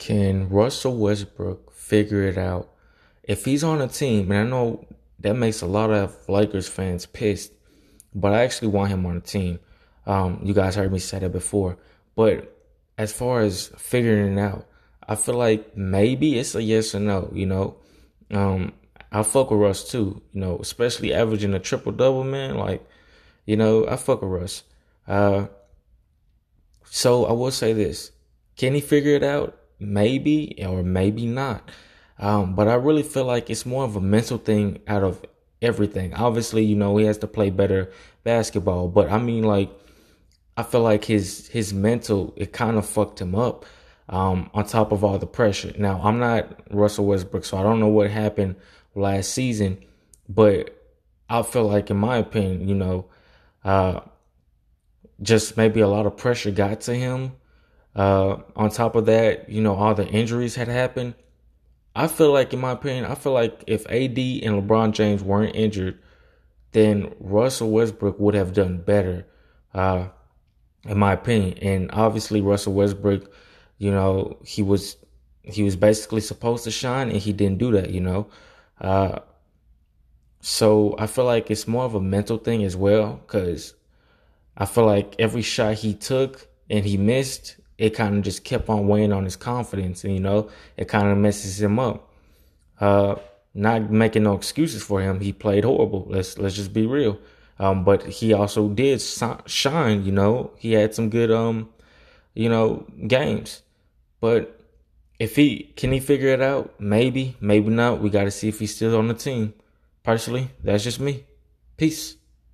Can Russell Westbrook figure it out? If he's on a team, and I know that makes a lot of Lakers fans pissed, but I actually want him on a team. Um, you guys heard me say that before. But as far as figuring it out, I feel like maybe it's a yes or no, you know. Um, I fuck with Russ too, you know, especially averaging a triple double, man. Like, you know, I fuck with Russ. Uh, so I will say this: Can he figure it out? Maybe or maybe not. Um, but I really feel like it's more of a mental thing out of everything. Obviously, you know, he has to play better basketball, but I mean, like, I feel like his his mental it kind of fucked him up. Um, on top of all the pressure. Now, I'm not Russell Westbrook, so I don't know what happened last season, but I feel like, in my opinion, you know, uh, just maybe a lot of pressure got to him. Uh, on top of that, you know, all the injuries had happened. I feel like, in my opinion, I feel like if AD and LeBron James weren't injured, then Russell Westbrook would have done better, uh, in my opinion. And obviously, Russell Westbrook, you know, he was he was basically supposed to shine, and he didn't do that. You know, uh, so I feel like it's more of a mental thing as well, because I feel like every shot he took and he missed, it kind of just kept on weighing on his confidence, and you know, it kind of messes him up. Uh, not making no excuses for him, he played horrible. Let's let's just be real. Um, but he also did shine. You know, he had some good um, you know, games. But if he can he figure it out, maybe, maybe not. We got to see if he's still on the team. Personally, that's just me. Peace.